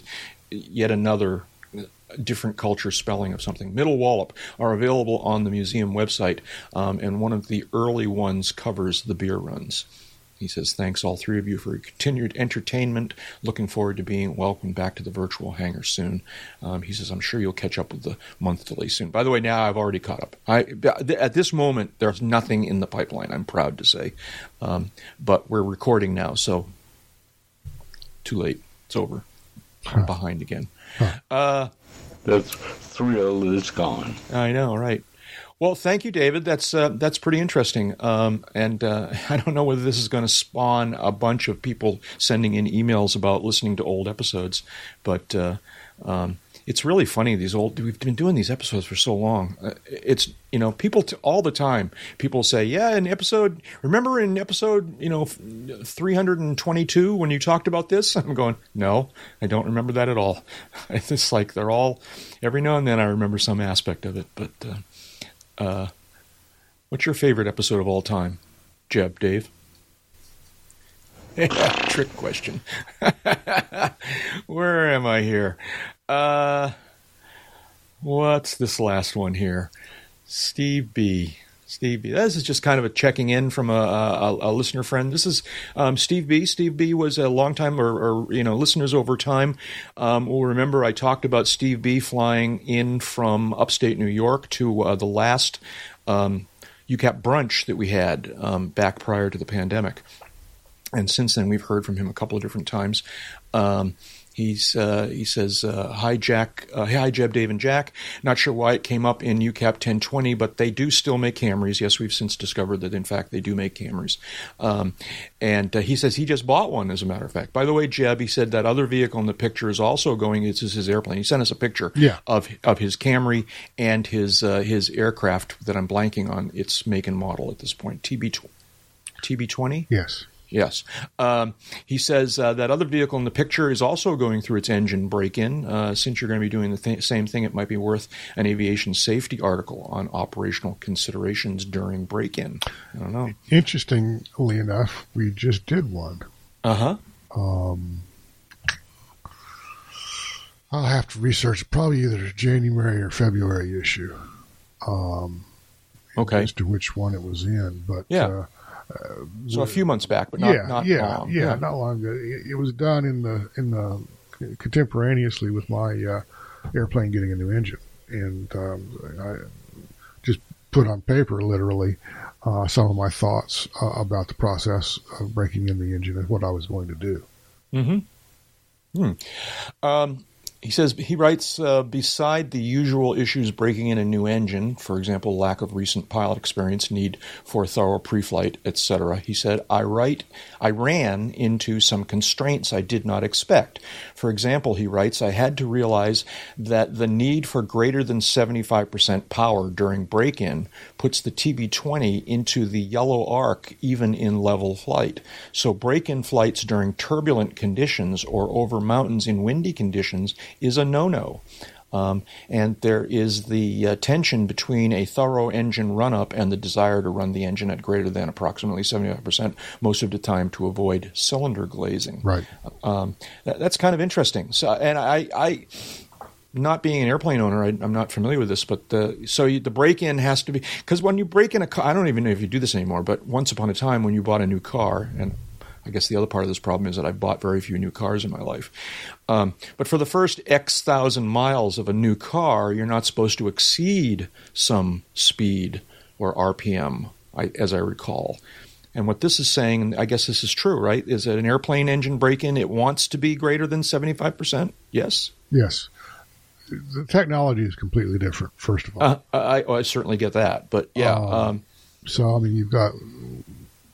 yet another different culture spelling of something. Middle Wallop are available on the museum website, um, and one of the early ones covers the beer runs. He says, Thanks, all three of you, for your continued entertainment. Looking forward to being welcomed back to the virtual hangar soon. Um, he says, I'm sure you'll catch up with the month delay soon. By the way, now I've already caught up. I, at this moment, there's nothing in the pipeline, I'm proud to say. Um, but we're recording now, so too late. It's over. I'm behind again. Uh, the thrill is gone. I know, right? Well, thank you, David. That's uh, that's pretty interesting. Um, and uh, I don't know whether this is going to spawn a bunch of people sending in emails about listening to old episodes, but uh, um, it's really funny. These old we've been doing these episodes for so long. Uh, it's you know people t- all the time. People say, "Yeah, in episode remember in episode you know 322 when you talked about this." I'm going, "No, I don't remember that at all." It's like they're all every now and then I remember some aspect of it, but uh, uh, what's your favorite episode of all time, Jeb, Dave? Trick question. Where am I here? Uh, what's this last one here? Steve B. Steve B. This is just kind of a checking in from a, a, a listener friend. This is um, Steve B. Steve B. was a long time, or, or you know, listeners over time um, will remember I talked about Steve B. flying in from upstate New York to uh, the last um, UCAP brunch that we had um, back prior to the pandemic. And since then, we've heard from him a couple of different times. Um, He's uh, he says, uh, "Hi Jack, uh, hi Jeb, Dave, and Jack. Not sure why it came up in UCAP 1020, but they do still make Camrys. Yes, we've since discovered that in fact they do make Camrys. Um, and uh, he says he just bought one, as a matter of fact. By the way, Jeb, he said that other vehicle in the picture is also going. It's his airplane. He sent us a picture yeah. of of his Camry and his uh, his aircraft that I'm blanking on its make and model at this point. TB TB20. Yes. Yes. Um, he says uh, that other vehicle in the picture is also going through its engine break in. Uh, since you're going to be doing the th- same thing, it might be worth an aviation safety article on operational considerations during break in. I don't know. Interestingly enough, we just did one. Uh huh. Um, I'll have to research probably either January or February issue. Um, okay. As to which one it was in, but yeah. Uh, uh, so a few months back, but not yeah, not yeah, long. Yeah, not long ago. It, it, was done in the in the contemporaneously with my uh, airplane getting a new engine, and um, I just put on paper, literally, uh, some of my thoughts uh, about the process of breaking in the engine and what I was going to do. Hmm. Hmm. Um, he says he writes uh, beside the usual issues breaking in a new engine, for example, lack of recent pilot experience, need for thorough pre-flight, etc. He said I write I ran into some constraints I did not expect. For example, he writes I had to realize that the need for greater than 75% power during break-in puts the TB20 into the yellow arc even in level flight. So break-in flights during turbulent conditions or over mountains in windy conditions is a no no. Um, and there is the uh, tension between a thorough engine run up and the desire to run the engine at greater than approximately 75% most of the time to avoid cylinder glazing. Right. Um, that, that's kind of interesting. So, and I, I not being an airplane owner, I, am not familiar with this, but the, so you, the break in has to be because when you break in a car, I don't even know if you do this anymore, but once upon a time when you bought a new car, and I guess the other part of this problem is that I've bought very few new cars in my life. Um, but for the first X thousand miles of a new car, you're not supposed to exceed some speed or RPM, I, as I recall. And what this is saying, and I guess this is true, right? Is that an airplane engine break in, it wants to be greater than 75%? Yes? Yes. The technology is completely different, first of all. Uh, I, I, certainly get that. But yeah. Um, um, so, I mean, you've got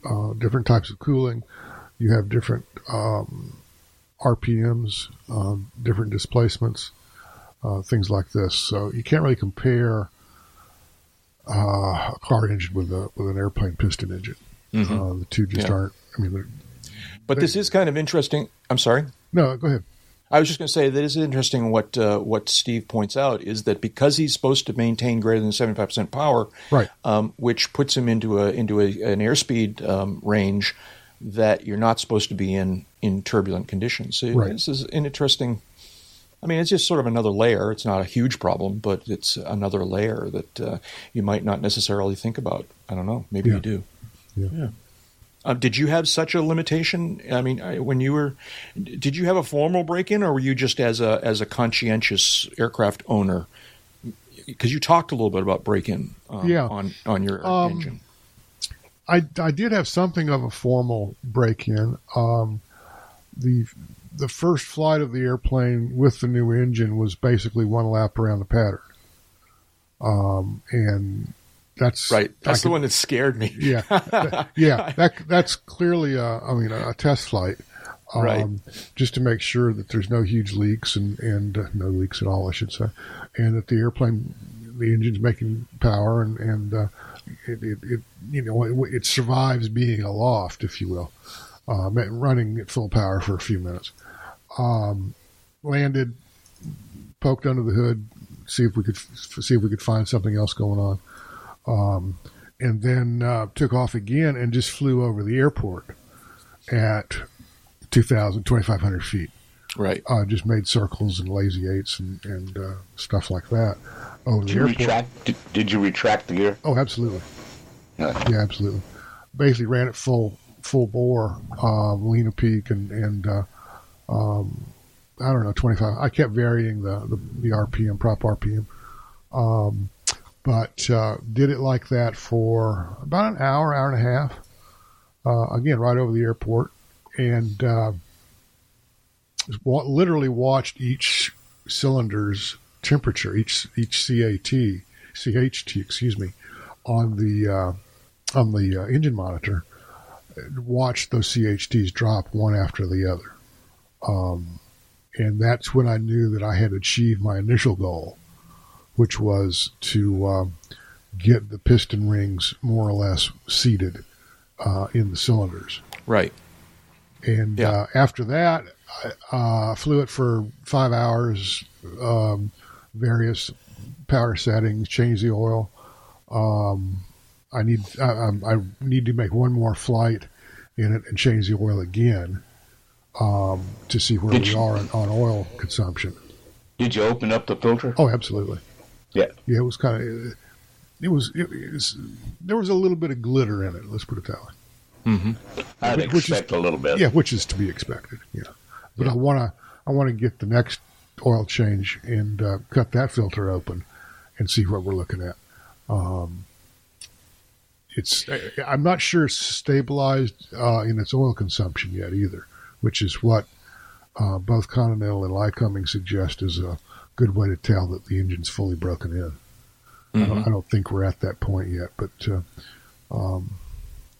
uh, different types of cooling you have different um, RPMs, uh, different displacements. uh, things like this. So you can't really compare uh, a car engine with a with an airplane piston engine. Uh, the two just Yeah. aren't. I mean, they're- But this is kind of interesting. I'm sorry. no, go ahead. I was just going to say that is interesting. What uh, what Steve points out is that because he's supposed to maintain greater than seventy five percent power, Right. um, which puts him into a into a, an airspeed um, range that you're not supposed to be in in turbulent conditions. So Right. this is an interesting. I mean, it's just sort of another layer. It's not a huge problem, but it's another layer that uh, you might not necessarily think about. I don't know. Maybe Yeah. you do. Yeah. Um, did you have such a limitation? I mean, I- when you were, did you have a formal break-in, or were you just as a as a conscientious aircraft owner? Because you talked a little bit about break-in, um, Yeah. on on your Um, engine. I, I did have something of a formal break in. Um, the the first flight of the airplane with the new engine was basically one lap around the pattern. Um, and that's Right, that's I the could- one that scared me. Yeah, that- yeah. That that's clearly a, I mean a, test flight, um, Right. Just to make sure that there's no huge leaks and and uh, no leaks at all, I should say, and that the airplane, the engine's making power and and uh, it, it, it you know it, it survives being aloft, if you will, um, running at full power for a few minutes. Um, landed, poked under the hood, see if we could see if we could find something else going on um, and then uh, took off again and just flew over the airport at 2,000, 2,500 feet. Right. Uh, just made circles and lazy eights and, and uh, stuff like that over Did you airport. retract? Did, did you retract the gear? Oh, absolutely. Uh, Yeah, absolutely. Basically ran it full full bore, um, lean of peak, and and uh, um, I don't know, twenty five. I kept varying the, the the RPM, prop RPM, um, but uh, did it like that for about an hour, hour and a half. Uh, again, right over the airport, and uh, literally watched each cylinder's temperature, each each CAT, CHT, excuse me, on the uh, on the uh, engine monitor, watched those CHTs drop one after the other, um, and that's when I knew that I had achieved my initial goal, which was to um, get the piston rings more or less seated uh, in the cylinders. Right. And Yeah. uh, after that, I uh, flew it for five hours, um, various power settings, change the oil. Um, I need I, I need to make one more flight in it and change the oil again um, to see where Did we you- are on, on oil consumption. Did you open up the filter? Oh, absolutely. Yeah. Yeah, it was kind of it was, it was there was a little bit of glitter in it. Let's put it that way. Mm-hmm. I'd Which is- expect a little bit. Yeah, which is to be expected. Yeah, but I want to I want to get the next oil change and uh, cut that filter open and see what we're looking at. Um, it's I- I'm not sure it's stabilized uh, in its oil consumption yet either, which is what uh, both Continental and Lycoming suggest is a good way to tell that the engine's fully broken in. I, Mm-hmm. don't, I don't think we're at that point yet, but uh, um,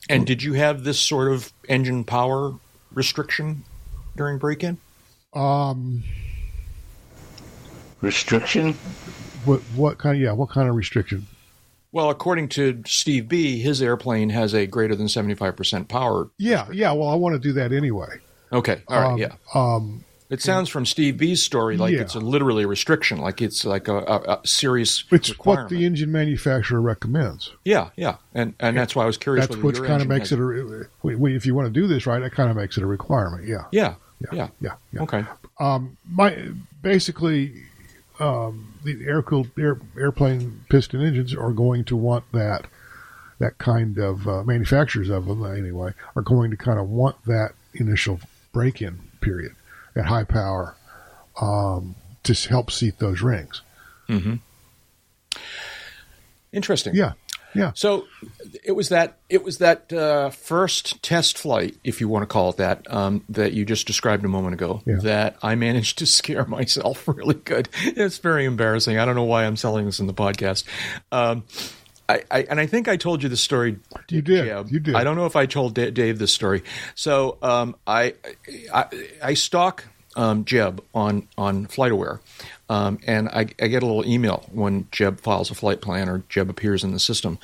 And did you have this sort of engine power restriction during break-in? um, Restriction? what what kind of yeah what kind of restriction? Well, according to Steve B, his airplane has a greater than 75% power. Yeah, yeah. Well, I want to do that anyway. Okay. All right. Um, yeah. Um, It sounds from Steve B's story like Yeah. it's a literally a restriction, like it's like a, a, a serious it's what the engine manufacturer recommends. yeah, yeah, and and that's why I was curious. That's what kind of makes it a. re- If you want to do this right, that kind of makes it a requirement. Yeah, Yeah, yeah, yeah. yeah. yeah. Okay. Um, my basically, um, the air cooled air, airplane piston engines are going to want that. That kind of uh, manufacturers of them, anyway, are going to kind of want that initial break-in period at high power um, to help seat those rings. Interesting. Yeah, yeah. So it was that it was that uh, first test flight, if you want to call it that, um, that you just described a moment ago. Yeah. That I managed to scare myself really good. It's very embarrassing. I don't know why I'm selling this in the podcast. Um, I, I and I think I told you the story. You did. Jeb. You did. I don't know if I told Da- Dave this story. So um, I, I I stalk um, Jeb on on FlightAware, um, and I, I, get a little email when Jeb files a flight plan or Jeb appears in the system.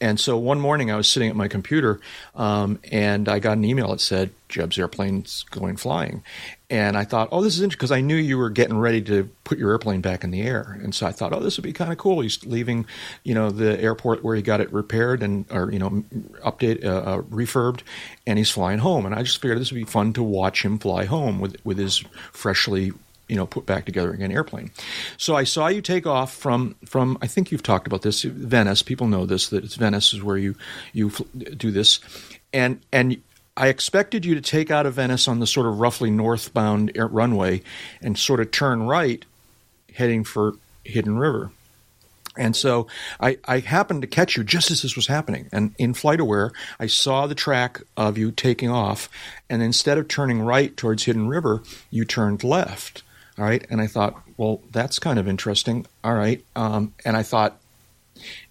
And so one morning I was sitting at my computer, um, and I got an email that said Jeb's airplane's going flying, and I thought, oh, this is interesting because I knew you were getting ready to put your airplane back in the air, and so I thought, oh, this would be kind of cool. He's leaving, you know, the airport where he got it repaired and or you know, update, uh, uh, refurbed, and he's flying home. And I just figured this would be fun to watch him fly home with with his freshly you know put back together again airplane. So I saw you take off from from I think you've talked about this Venice. People know this that it's Venice is where you you do this, and and I expected you to take out of Venice on the sort of roughly northbound runway and sort of turn right, heading for Hidden River. And so I, I, happened to catch you just as this was happening. And in flight FlightAware, I saw the track of you taking off. And instead of turning right towards Hidden River, you turned left. All right. And I thought, well, that's kind of interesting. All right. Um, and I thought,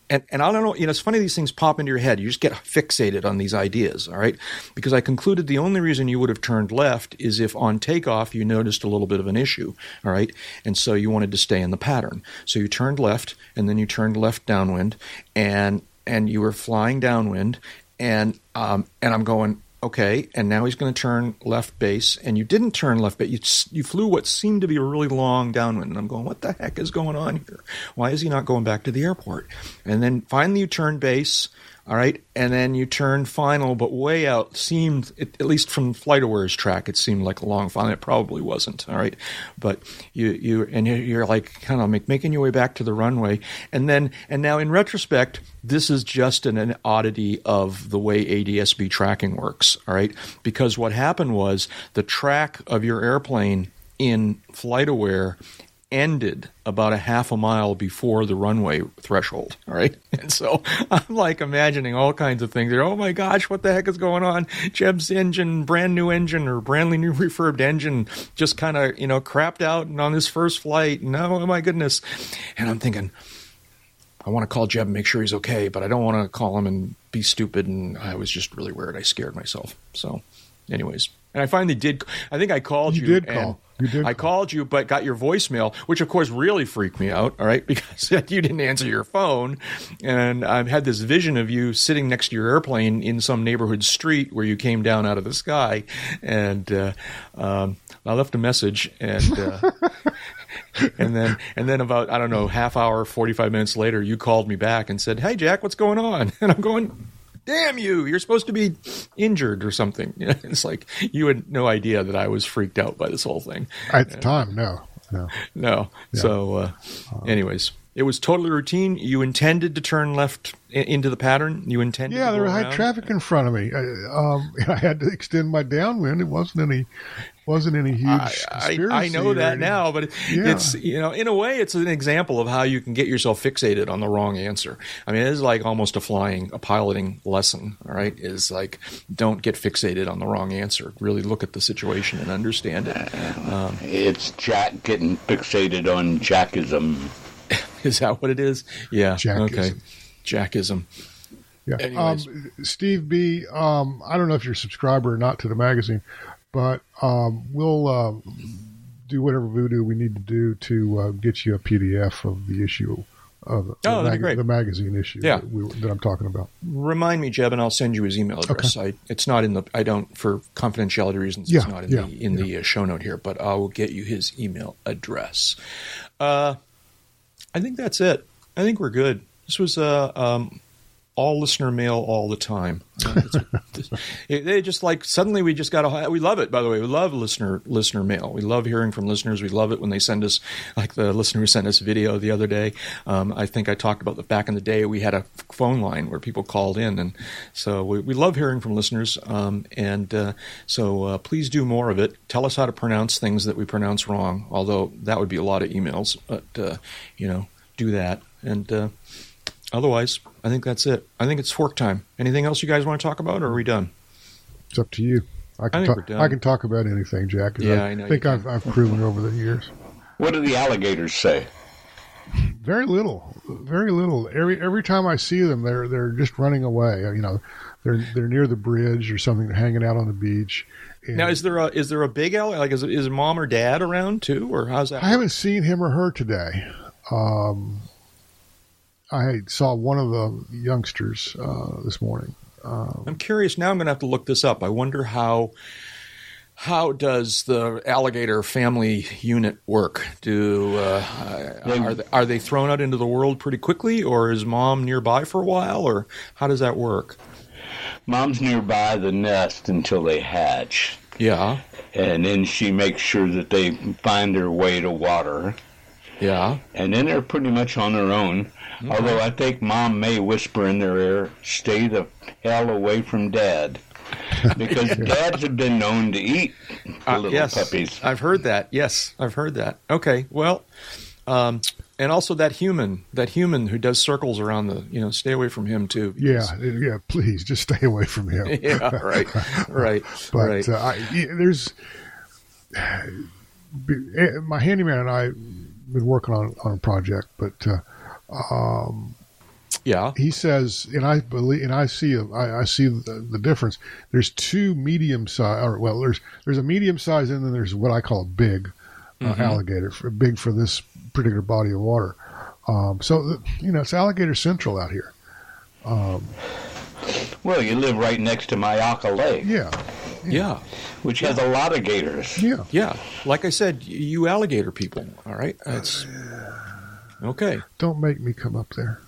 and, and I don't know, you know, it's funny these things pop into your head. You just get fixated on these ideas, all right? Because I concluded the only reason you would have turned left is if on takeoff you noticed a little bit of an issue, all right? And so you wanted to stay in the pattern. So you turned left and then you turned left downwind and and you were flying downwind and um, and I'm going, okay, and now he's going to turn left base, and you didn't turn left base. You, you flew what seemed to be a really long downwind, and I'm going, what the heck is going on here? Why is he not going back to the airport? And then finally you turn base, all right, and then you turn final, but way out seemed, at least from FlightAware's track, it seemed like a long final. It probably wasn't, all right, but you you and you're like kind of make, making your way back to the runway, and then and now in retrospect, this is just an, an oddity of the way ADSB tracking works, all right, because what happened was the track of your airplane in FlightAware ended about a half a mile before the runway threshold. All right. And so I'm like imagining all kinds of things. Oh my gosh, what the heck is going on? Jeb's engine, brand new engine or brand new refurbed engine, just kind of, you know, crapped out and on his first flight. No, oh, oh my goodness. And I'm thinking, I want to call Jeb and make sure he's okay, but I don't want to call him and be stupid. And I was just really weird. I scared myself. So, anyways, and I finally did. I think I called you. You did call. You did. I call. called you, but got your voicemail, which of course really freaked me out. All right, because you didn't answer your phone, and I've had this vision of you sitting next to your airplane in some neighborhood street where you came down out of the sky, and uh, um, I left a message and. Uh, and then and then about I don't know half hour, forty five minutes later, you called me back and said, "Hey Jack, what's going on?" And I'm going, damn you, you're supposed to be injured or something. You know, it's like you had no idea that I was freaked out by this whole thing. At the time, no. No. No. Yeah. So, uh, anyways, it was totally routine. You intended to turn left into the pattern. You intended. Yeah, there was high traffic in front of me. I, um, I had to extend my downwind. It wasn't any wasn't any huge I, I, I know that now, but yeah. it's you know in a way it's an example of how you can get yourself fixated on the wrong answer. I mean, it is like almost a flying a piloting lesson. All right, is like don't get fixated on the wrong answer. Really look at the situation and understand it. Um, it's Jack getting fixated on Jackism. is that what it is? Yeah. Jackism. Okay. Jackism. Yeah. Um, Steve B. Um, I don't know if you're a subscriber or not to the magazine, but um, we'll uh, do whatever voodoo we need to do to uh, get you a PDF of the issue of oh, the, mag- the, magazine issue yeah. that, we, that, I'm talking about. Remind me, Jeb, and I'll send you his email address. Okay. I, it's not in the. I don't for confidentiality reasons. Yeah, it's not in yeah, the in the uh, show note here, but I will get you his email address. Uh, I think that's it. I think we're good. This was uh, um, all listener mail all the time. They just like suddenly we just got a we love it. By the way, we love listener listener mail. We love hearing from listeners. We love it when they send us like the listener who sent us video the other day. Um, I think I talked about the back in the day we had a phone line where people called in, and so we, we love hearing from listeners. Um, and uh, so uh, please do more of it. Tell us how to pronounce things that we pronounce wrong. Although that would be a lot of emails, but uh, you know, do that and uh, otherwise, I think that's it. I think it's fork time. Anything else you guys want to talk about, or are we done? It's up to you. I can, I talk, I can talk about anything, Jack. Yeah, I, I know think I've, I've proven over the years. What do the alligators say? Very little, very little. Every every time I see them, they're they're just running away. You know, they're they're near the bridge or something. They're hanging out on the beach. And Now, is there a is there a big alligator? Like, is, is mom or dad around too, or how's that? I haven't seen him or her today. Um, I saw one of the youngsters uh, this morning. I'm curious. Now, I'm going to have to look this up. I wonder how how does the alligator family unit work? Do uh, are they, are they thrown out into the world pretty quickly, or is mom nearby for a while, or how does that work? Mom's nearby the nest until they hatch, Yeah, and then she makes sure that they find their way to water, yeah. and then they're pretty much on their own. Although I think Mom may whisper in their ear, "Stay the hell away from Dad," because dads have been known to eat the Uh, little yes, puppies. I've heard that. Yes, I've heard that. Okay, well, um, and also that human, that human who does circles around the, you know, stay away from him too. Yeah, because- yeah. Please just stay away from him. yeah, right, right, But right. uh, I, yeah, there's my handyman and I have been working on on a project, but uh, yeah, he says, and I believe, and I see, I, I see the, the difference. There's two medium size, or well, there's there's a medium size, and then there's what I call a big uh, alligator, for, big for this particular body of water. Um, so you know, it's alligator central out here. Well, you live right next to Myakka Lake, Yeah, yeah, which has a lot of gators. yeah. yeah. Like I said, you alligator people. All right, it's okay. Don't make me come up there.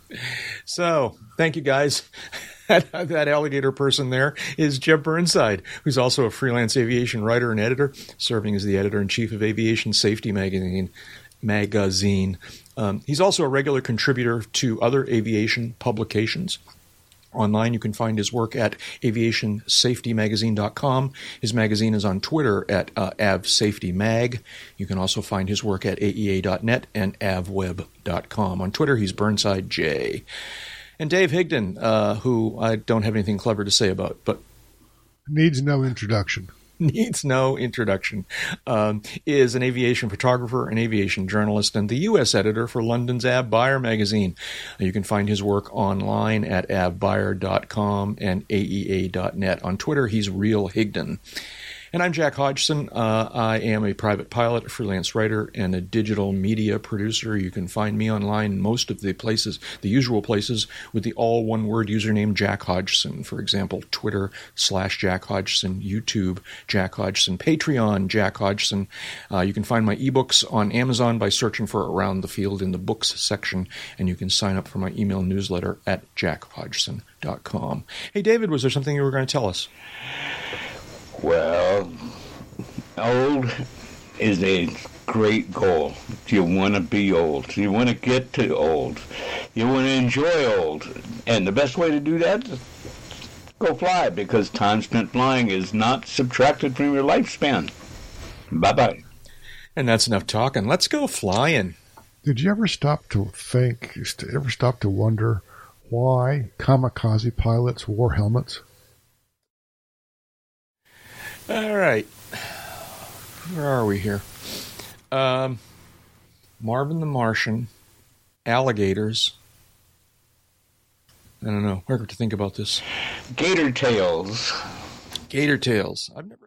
So, thank you guys. that, alligator person there is Jeb Burnside, who's also a freelance aviation writer and editor, serving as the editor in chief of Aviation Safety Magazine. Magazine. Um, he's also a regular contributor to other aviation publications. Online, you can find his work at aviationsafetymagazine.com. His magazine is on Twitter at uh, avsafetymag. You can also find his work at aea.net and avweb.com. On Twitter, he's Burnside J. And Dave Higdon, uh, who I don't have anything clever to say about, but Needs no introduction. needs no introduction, um, is an aviation photographer, an aviation journalist, and the U.S. editor for London's Av Buyer magazine. You can find his work online at avbuyer.com and aea.net. On Twitter, he's Real Higdon. And I'm Jack Hodgson. Uh, I am a private pilot, a freelance writer, and a digital media producer. You can find me online most of the places, the usual places, with the all one word username Jack Hodgson. For example, Twitter slash Jack Hodgson, YouTube Jack Hodgson, Patreon Jack Hodgson. Uh, you can find my ebooks on Amazon by searching for Around the Field in the books section, and you can sign up for my email newsletter at jackhodgson.com. Hey, David, was there something you were going to tell us? Well, old is a great goal. You want to be old. You want to get to old. You want to enjoy old. And the best way to do that is go fly because time spent flying is not subtracted from your lifespan. Bye bye. And that's enough talking. Let's go flying. Did you ever stop to think? Did you ever stop to wonder why kamikaze pilots wore helmets? All right. Where are we here? Um, Marvin the Martian, alligators. I don't know. Where to think about this? Gator tails. Gator tails. I've never.